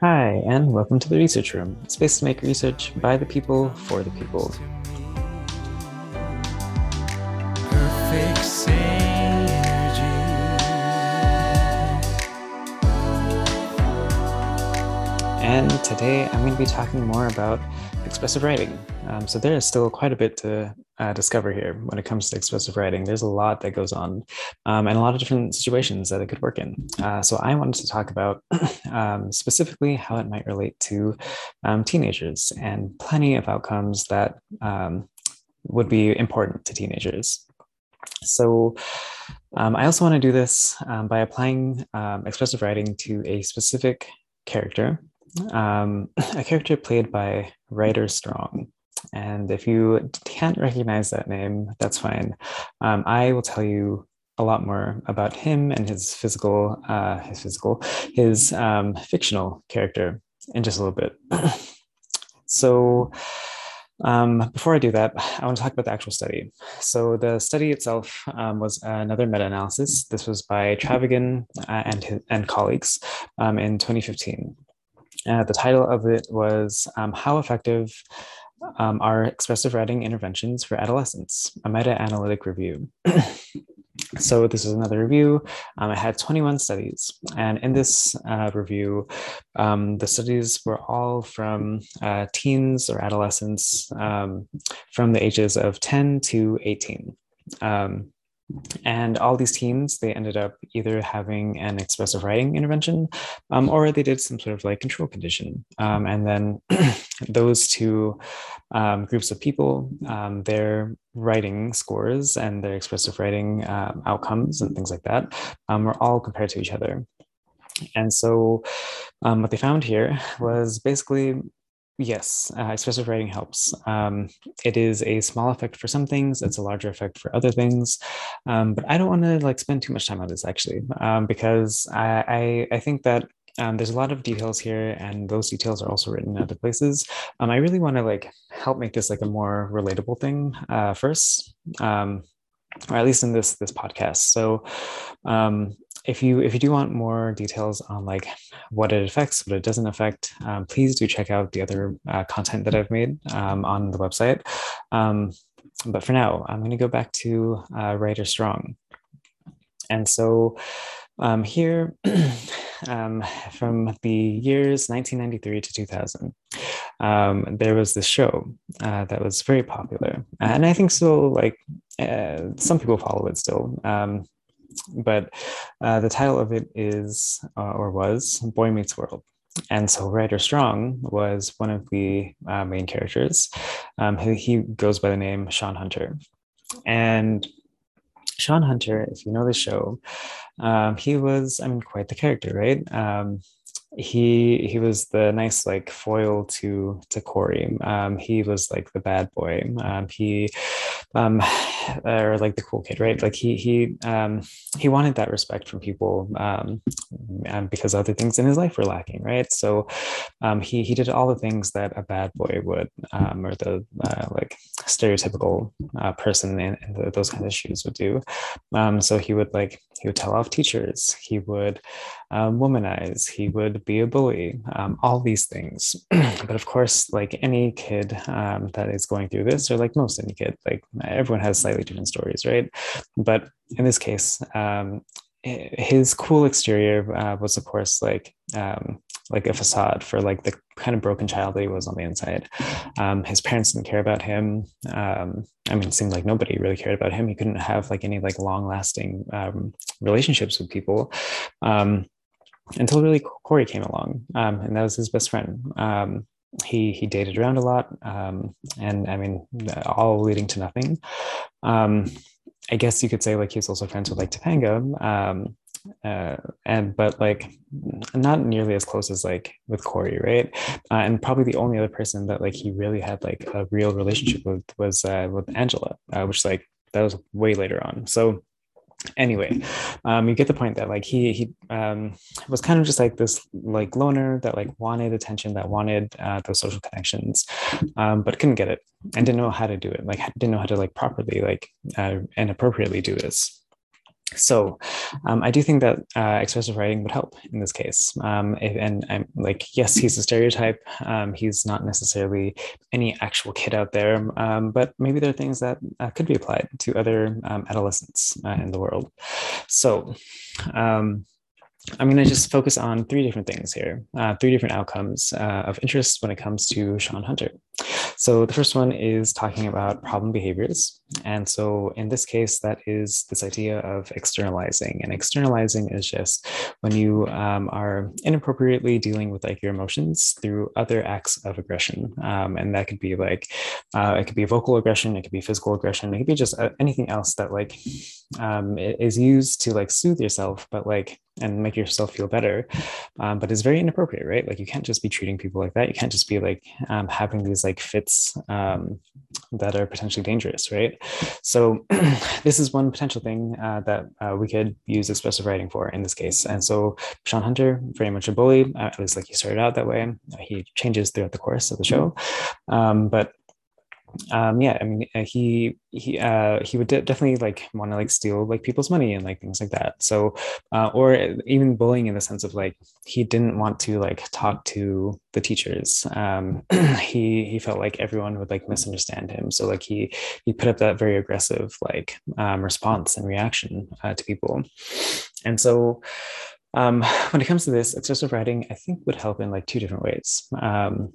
Hi, and welcome to the Research Room, a space to make research by the people for the people. And today I'm going to be talking more about expressive writing. Um, so there is still quite a bit to uh, discover here when it comes to expressive writing. There's a lot that goes on um, and a lot of different situations that it could work in. Uh, so I wanted to talk about um, specifically how it might relate to um, teenagers and plenty of outcomes that um, would be important to teenagers. So um, I also want to do this by applying expressive writing to a specific character, a character played by Ryder Strong. And if you can't recognize that name, that's fine. Um, I will tell you a lot more about him and his physical, uh, his physical, his um, fictional character in just a little bit. so, um, before I do that, I want to talk about the actual study. So the study itself um, was another meta-analysis. This was by Travagin uh, and his, and colleagues um, in 2015. Uh, the title of it was um, "How Effective um, are expressive writing interventions for adolescents, a meta-analytic review. so this is another review. Um, I had 21 studies, and in this uh, review, um, the studies were all from uh, teens or adolescents um, from the ages of 10 to 18. Um, and all these teams, they ended up either having an expressive writing intervention um, or they did some sort of like control condition. Um, and then those two um, groups of people, um, their writing scores and their expressive writing um, outcomes and things like that um, were all compared to each other. And so what they found here was basically Yes, uh, expressive writing helps. Um, it is a small effect for some things, it's a larger effect for other things. Um, but I don't want to like spend too much time on this actually, um, because I, I, I think that um, there's a lot of details here, and those details are also written in other places. Um, I really want to like help make this like a more relatable thing uh, first, um, or at least in this this podcast. So um, if you if you do want more details on like what it affects, what it doesn't affect, um, please do check out the other uh, content that I've made um, on the website. Um, but for now, I'm going to go back to uh, Ryder Strong. And so um, here, um, from the years 1993 to 2000, um, there was this show uh, that was very popular, and I think still like uh, some people follow it still. Um, but uh, the title of it is uh, or was Boy Meets World. And so Ryder Strong was one of the uh, main characters. Um, he, he goes by the name Shawn Hunter. And Shawn Hunter, if you know the show, um, he was, I mean, quite the character, right? Um, he he was the nice like foil to to Corey. Um, he was like the bad boy. Um, he um, or like the cool kid, right? Like he he um, he wanted that respect from people um, because other things in his life were lacking, right? So um, he he did all the things that a bad boy would, um, or the uh, like stereotypical uh, person in, in the, those kind of shoes would do. Um, so he would like he would tell off teachers. He would um, womanize. He would be a bully. Um, all these things. but of course, like any kid um, that is going through this, or like most any kid, like everyone has slightly different stories, right? But in this case, um, his cool exterior uh, was, of course, like um, like a facade for like the kind of broken child that he was on the inside. Um, his parents didn't care about him. Um, I mean, it seemed like nobody really cared about him. He couldn't have like any like long lasting um, relationships with people um, until really Corey came along, um, and that was his best friend. Um, he he dated around a lot, and I mean, all leading to nothing. I guess you could say like he was also friends with like Topanga, um, uh, and but like not nearly as close as like with Corey, right? Uh, and probably the only other person that like he really had like a real relationship with was uh, with Angela, uh, which like that was way later on. So anyway um you get the point that like he he um was kind of just like this like loner that like wanted attention that wanted uh, those social connections um but couldn't get it and didn't know how to do it like didn't know how to like properly like uh, and appropriately do this so um, i do think that uh, expressive writing would help in this case um, and i'm like yes he's a stereotype um, he's not necessarily any actual kid out there um, but maybe there are things that uh, could be applied to other um, adolescents uh, in the world so um, I'm going to just focus on three different things here, uh, three different outcomes uh, of interest when it comes to Shawn Hunter. So the first one is talking about problem behaviors. And so in this case, that is this idea of externalizing. And externalizing is just when you um, are inappropriately dealing with like your emotions through other acts of aggression. Um, and that could be like, uh, it could be vocal aggression, it could be physical aggression, it could be just uh, anything else that like um, is used to like soothe yourself, but like and make yourself feel better. Um, but it's very inappropriate, right? Like you can't just be treating people like that. You can't just be like um, having these like fits um, that are potentially dangerous, right? So this is one potential thing uh, that uh, we could use expressive writing for in this case. And so Shawn Hunter, very much a bully, uh, at least like he started out that way. he changes throughout the course of the show, um, but um yeah i mean uh, he he uh he would de- definitely like want to like steal like people's money and like things like that. So uh or even bullying in the sense of like he didn't want to like talk to the teachers. Um he he felt like everyone would like misunderstand him. So like he he put up that very aggressive like um response and reaction uh, to people. And so um when it comes to this expressive writing i think would help in like two different ways. Um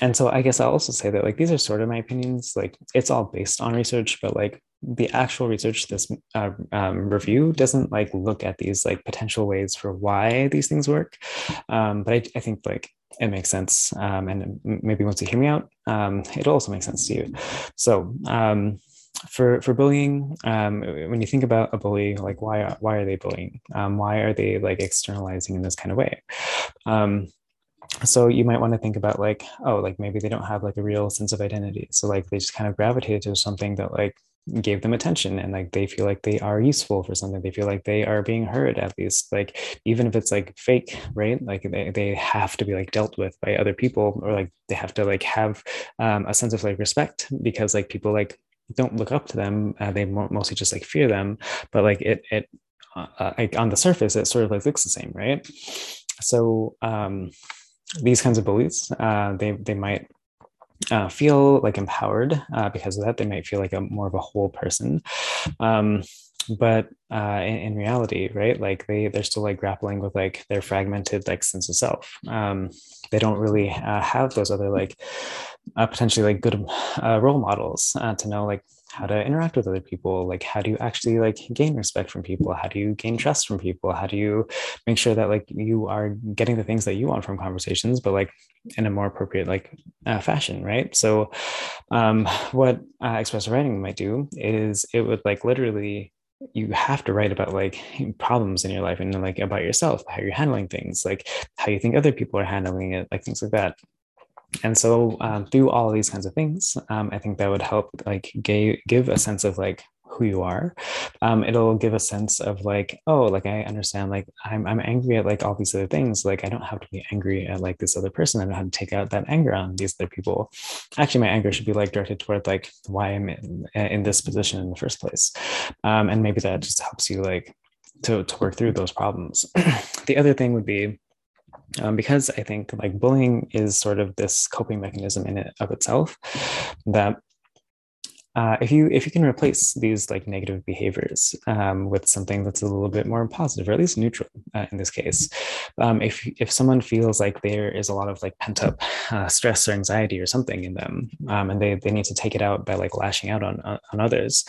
and so I guess I'll also say that like these are sort of my opinions. Like it's all based on research, but like the actual research, this uh, um, review doesn't like look at these like potential ways for why these things work. Um, but I, I, think like it makes sense. Um, and maybe once you hear me out, um, it'll also make sense to you. So um, for for bullying, um, when you think about a bully, like why why are they bullying? why are they like externalizing in this kind of way? So you might want to think about like oh like maybe they don't have like a real sense of identity. So like they just kind of gravitated to something that like gave them attention and like they feel like they are useful for something. They feel like they are being heard at least like even if it's like fake right? Like they, they have to be like dealt with by other people or like they have to like have um, a sense of like respect because like people like don't look up to them. Uh, they mostly just like fear them. But like it it uh, uh, like on the surface it sort of like looks the same right? So um these kinds of bullies, uh, they they might uh, feel like empowered uh, because of that. They might feel like a more of a whole person. Um, but uh, in, in, reality, right, like they they're still like grappling with like their fragmented like sense of self. Um, they don't really uh, have those other like uh, potentially like good uh, role models uh, to know like how to interact with other people like how do you actually like gain respect from people? How do you gain trust from people? How do you make sure that like you are getting the things that you want from conversations but like in a more appropriate like uh, fashion right? So um what uh, expressive writing might do is it would like literally you have to write about like problems in your life and like about yourself how you're handling things like how you think other people are handling it like things like that. And so um, through all these kinds of things um, i think that would help like give, give a sense of like who you are um, it'll give a sense of like oh like i understand like I'm, I'm angry at like all these other things like i don't have to be angry at like this other person i know how to take out that anger on these other people. Actually my anger should be like directed toward like why i'm in, in this position in the first place um, and maybe that just helps you like to, to work through those problems. The other thing would be um, because I think like bullying is sort of this coping mechanism in it of itself that uh, if you if you can replace these like negative behaviors um, with something that's a little bit more positive or at least neutral uh, in this case um, if if someone feels like there is a lot of like pent up uh, stress or anxiety or something in them um, and they, they need to take it out by like lashing out on on others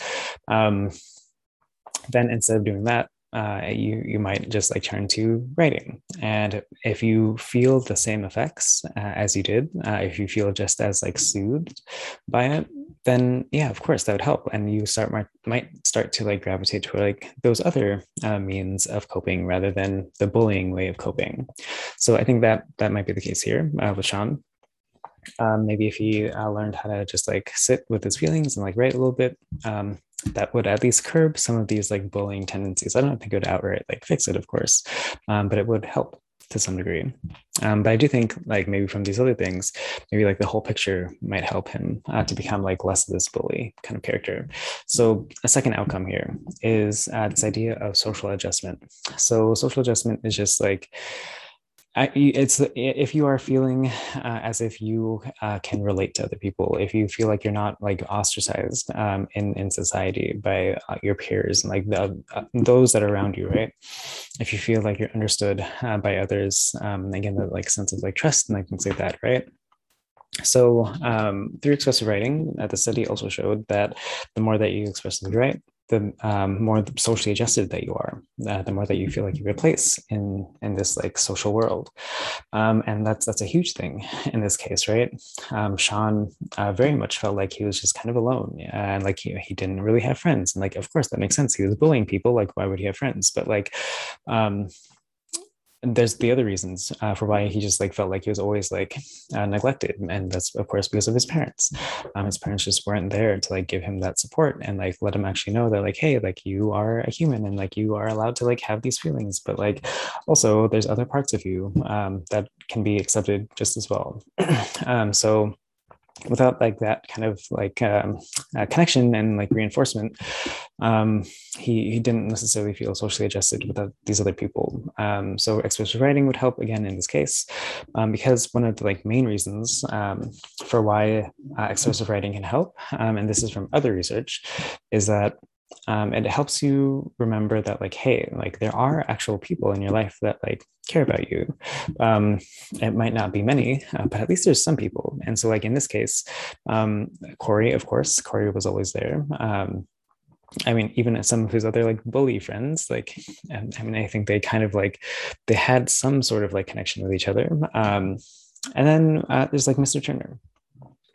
um, then instead of doing that uh, you you might just like turn to writing. And if you feel the same effects uh, as you did uh, if you feel just as like soothed by it then yeah of course that would help. And you start might, might start to like gravitate toward like those other uh, means of coping rather than the bullying way of coping. So i think that that might be the case here uh, with shawn. Um, maybe if he uh, learned how to just like sit with his feelings and like write a little bit um, that would at least curb some of these like bullying tendencies i don't think it would outright like fix it of course um, but it would help to some degree. Um, but I do think like maybe from these other things, maybe like the whole picture might help him uh, to become like less of this bully kind of character. So a second outcome here is uh, this idea of social adjustment. So social adjustment is just like I, it's if you are feeling uh, as if you uh, can relate to other people, if you feel like you're not like ostracized um, in in society by uh, your peers and like the uh, those that are around you, right? If you feel like you're understood uh, by others, um, again, that like sense of like trust and like things like that, right? So um, through expressive writing, uh, the study also showed that the more that you expressively write, the um, more socially adjusted that you are, uh, the more that you feel like you have a place in in this like social world, um, and that's that's a huge thing in this case, right? Um, Shawn uh, very much felt like he was just kind of alone, and like he, he didn't really have friends, and like of course that makes sense. He was bullying people, like why would he have friends? But like um, there's the other reasons uh, for why he just like felt like he was always like uh, neglected. And that's of course because of his parents. Um, his parents just weren't there to like give him that support and like let him actually know that like hey like you are a human and like you are allowed to like have these feelings. But like also there's other parts of you um, that can be accepted just as well. Um, so without like that kind of like um, uh, connection and like reinforcement um, he, he didn't necessarily feel socially adjusted without these other people. Um, so expressive writing would help again in this case um, because one of the like main reasons um, for why uh, expressive writing can help um, and this is from other research is that um, and it helps you remember that like hey like there are actual people in your life that like care about you um, it might not be many uh, but at least there's some people and so like in this case um, corey of course corey was always there um, I mean, even some of his other like bully friends, like, I mean, I think they kind of like they had some sort of like connection with each other. Um, and then uh, there's like Mr. Turner,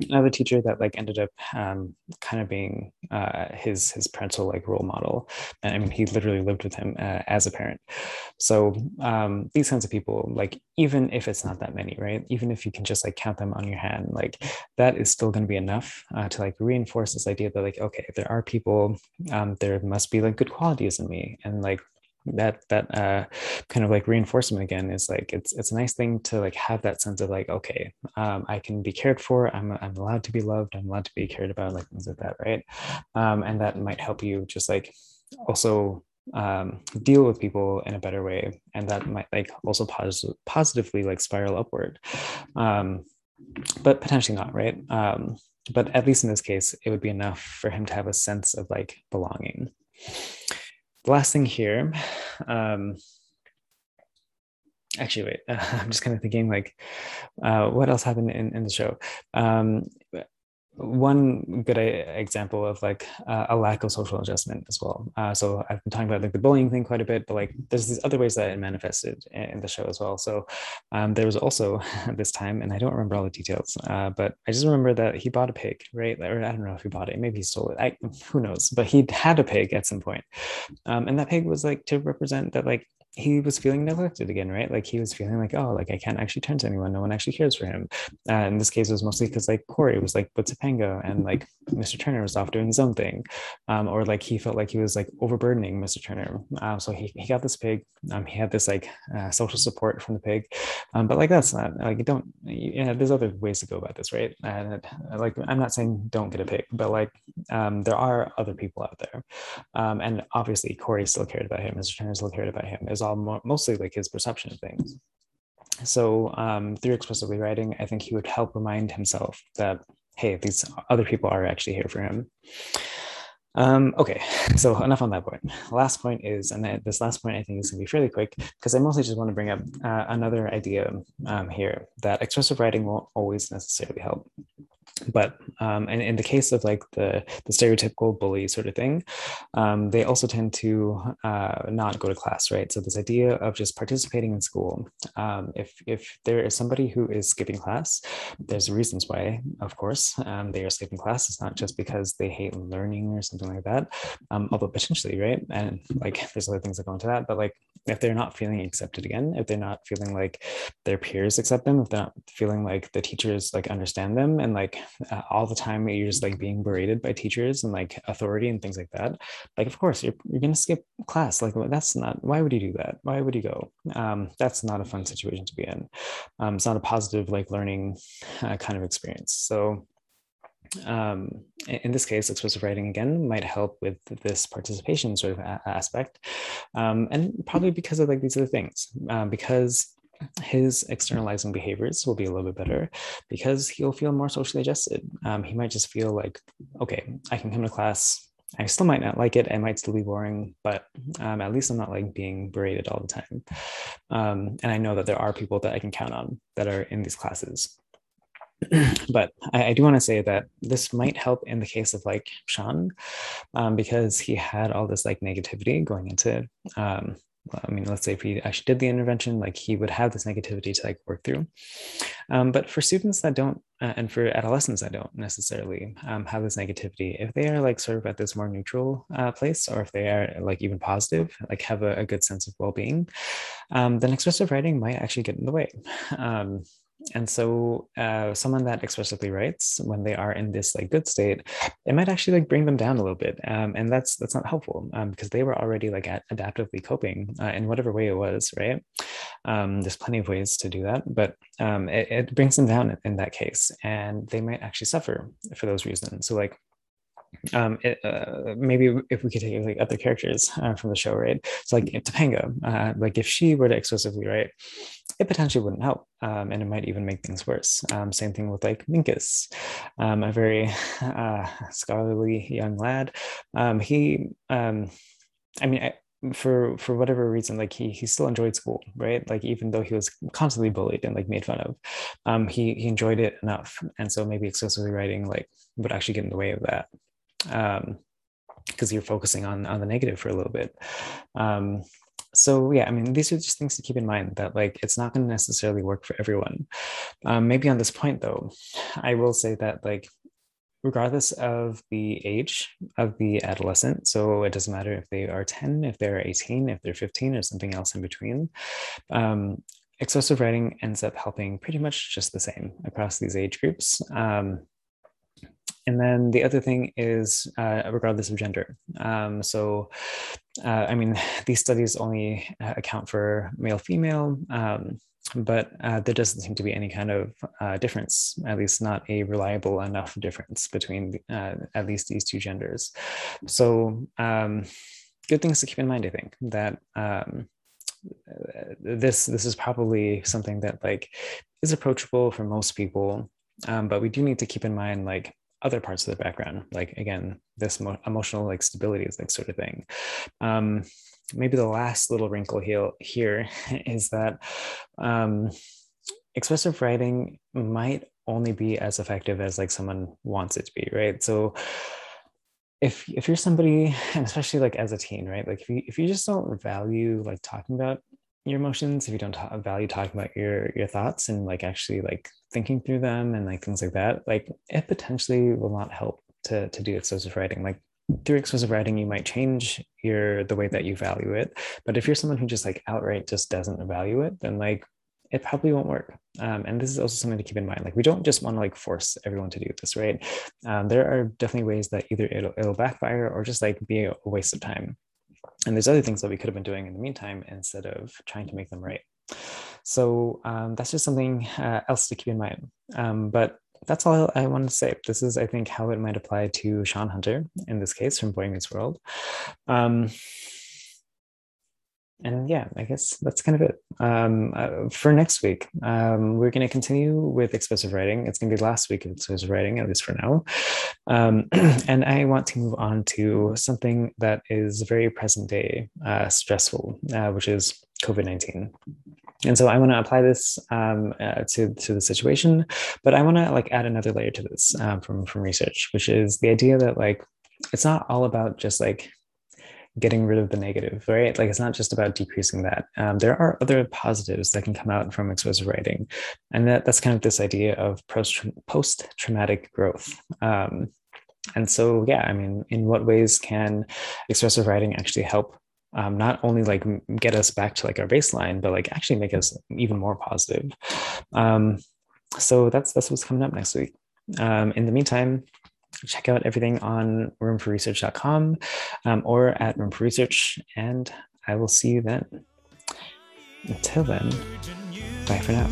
another teacher that like ended up um, kind of being uh, his his parental like role model. And i mean he literally lived with him uh, as a parent. So um, these kinds of people like even if it's not that many right? Even if you can just like count them on your hand like that is still going to be enough uh, to like reinforce this idea that like okay there are people um, there must be like good qualities in me. And like that that uh kind of like reinforcement again is like it's it's a nice thing to like have that sense of like okay um i can be cared for i'm i'm allowed to be loved i'm allowed to be cared about like things like that right? Um and that might help you just like also um deal with people in a better way and that might like also pos- positively like spiral upward. Um but potentially not right? Um but at least in this case it would be enough for him to have a sense of like belonging last thing here um actually wait uh, i'm just kind of thinking like uh, what else happened in, in the show? Um one good example of like uh, a lack of social adjustment as well. Uh, so I've been talking about like the bullying thing quite a bit, but like there's these other ways that it manifested in the show as well. So um, there was also this time, and I don't remember all the details, uh, but I just remember that he bought a pig, right? Or I don't know if he bought it, maybe he stole it. I, who knows? But he had a pig at some point, um, and that pig was like to represent that like he was feeling neglected again, right? Like he was feeling like, oh, like I can't actually turn to anyone. No one actually cares for him. Uh, in this case, it was mostly because like Corey was like Topanga and like Mr. Turner was off doing his own thing. Um, or like he felt like he was like overburdening Mr. Turner. Um, so he, he got this pig. Um, he had this like uh, social support from the pig. Um, but like that's not like you don't, you know, there's other ways to go about this, right? And like I'm not saying don't get a pig, but like um, there are other people out there. Um, and obviously Corey still cared about him. Mr. Turner still cared about him. As all mo- mostly like his perception of things. So um, through expressively writing, I think he would help remind himself that hey, these other people are actually here for him. Um, okay, so enough on that point. Last point is, and this last point I think is going to be fairly quick because I mostly just want to bring up uh, another idea um, here that expressive writing won't always necessarily help but um, and in the case of like the the stereotypical bully sort of thing, um, they also tend to uh, not go to class, right? So this idea of just participating in school. Um, if if there is somebody who is skipping class, there's reasons why, of course, um, they are skipping class. It's not just because they hate learning or something like that, um, although potentially, right? And like there's other things that go into that, but like if they're not feeling accepted again, if they're not feeling like their peers accept them, if they're not feeling like the teachers like understand them and like uh, all the time you're just like being berated by teachers and like authority and things like that like of course you're, you're gonna skip class. Like that's not why would you do that? Why would you go? Um, that's not a fun situation to be in. Um, it's not a positive like learning uh, kind of experience. So um, in this case, expressive writing again might help with this participation sort of a- aspect, um, and probably because of like these other things, um, because his externalizing behaviors will be a little bit better because he'll feel more socially adjusted. Um, he might just feel like, okay, I can come to class. I still might not like it. I might still be boring, but um, at least I'm not like being berated all the time. Um, and I know that there are people that I can count on that are in these classes. but I, I do want to say that this might help in the case of like Shawn, um, because he had all this like negativity going into um, I mean, let's say if he actually did the intervention, like he would have this negativity to like work through. Um, but for students that don't, uh, and for adolescents that don't necessarily um, have this negativity, if they are like sort of at this more neutral uh, place, or if they are like even positive, like have a, a good sense of well-being, um, then expressive writing might actually get in the way. And so uh, someone that expressively writes when they are in this like good state it might actually like bring them down a little bit um, and that's that's not helpful um, because they were already like at adaptively coping uh, in whatever way it was right? Um, there's plenty of ways to do that but um, it, it brings them down in that case and they might actually suffer for those reasons. So like um, it, uh, maybe if we could take like other characters uh, from the show, right? So like Topanga, uh, like if she were to exclusively write, it potentially wouldn't help, um, and it might even make things worse. Um, same thing with like Minkus, um, a very uh, scholarly young lad. Um, he, um, I mean. I, for for whatever reason like he he still enjoyed school right like even though he was constantly bullied and like made fun of um he he enjoyed it enough and so maybe exclusively writing like would actually get in the way of that um, because you're focusing on on the negative for a little bit. Um, so yeah, I mean, these are just things to keep in mind that like it's not going to necessarily work for everyone. Um, maybe on this point though, I will say that like regardless of the age of the adolescent, so it doesn't matter if they are 10, if they're 18, if they're 15, or something else in between. Um, expressive writing ends up helping pretty much just the same across these age groups. Um, and then the other thing is uh, regardless of gender. Um, so, uh, I mean, these studies only uh, account for male, female, um, but uh, there doesn't seem to be any kind of uh, difference, at least not a reliable enough difference between uh, at least these two genders. So, um, good things to keep in mind, I think, that um, this this is probably something that like is approachable for most people um, but we do need to keep in mind like other parts of the background like again this mo- emotional like stability is like sort of thing. Um maybe the last little wrinkle here here is that um expressive writing might only be as effective as like someone wants it to be right? So if if you're somebody and especially like as a teen right? Like if you if you just don't value like talking about your emotions if you don't talk, value talking about your your thoughts and like actually like thinking through them and like things like that like it potentially will not help to to do expressive writing. Like through expressive writing you might change your the way that you value it but if you're someone who just like outright just doesn't value it then like it probably won't work. Um, and this is also something to keep in mind like we don't just want to like force everyone to do this right? Um, there are definitely ways that either it'll, it'll backfire or just like be a waste of time and there's other things that we could have been doing in the meantime instead of trying to make them right. So um, that's just something uh, else to keep in mind. Um, but that's all I wanted to say. This is, I think, how it might apply to Shawn Hunter in this case from Boy Meets World. Um, and yeah, I guess that's kind of it. Um, uh, for next week, um, we're going to continue with expressive writing. It's going to be last week of expressive writing, at least for now. Um, and I want to move on to something that is very present day uh, stressful, uh, which is COVID 19. And so I want to apply this um, uh, to, to the situation, but I want to like add another layer to this um, from, from research, which is the idea that like it's not all about just like getting rid of the negative, right? Like it's not just about decreasing that. Um, there are other positives that can come out from expressive writing, and that that's kind of this idea of post traumatic growth. Um, and so, yeah, I mean, in what ways can expressive writing actually help um, not only like get us back to like our baseline, but like actually make us even more positive. Um, so that's that's what's coming up next week. Um, in the meantime, check out everything on roomforresearch.com um, or at Room for Research, and I will see you then. Until then, bye for now.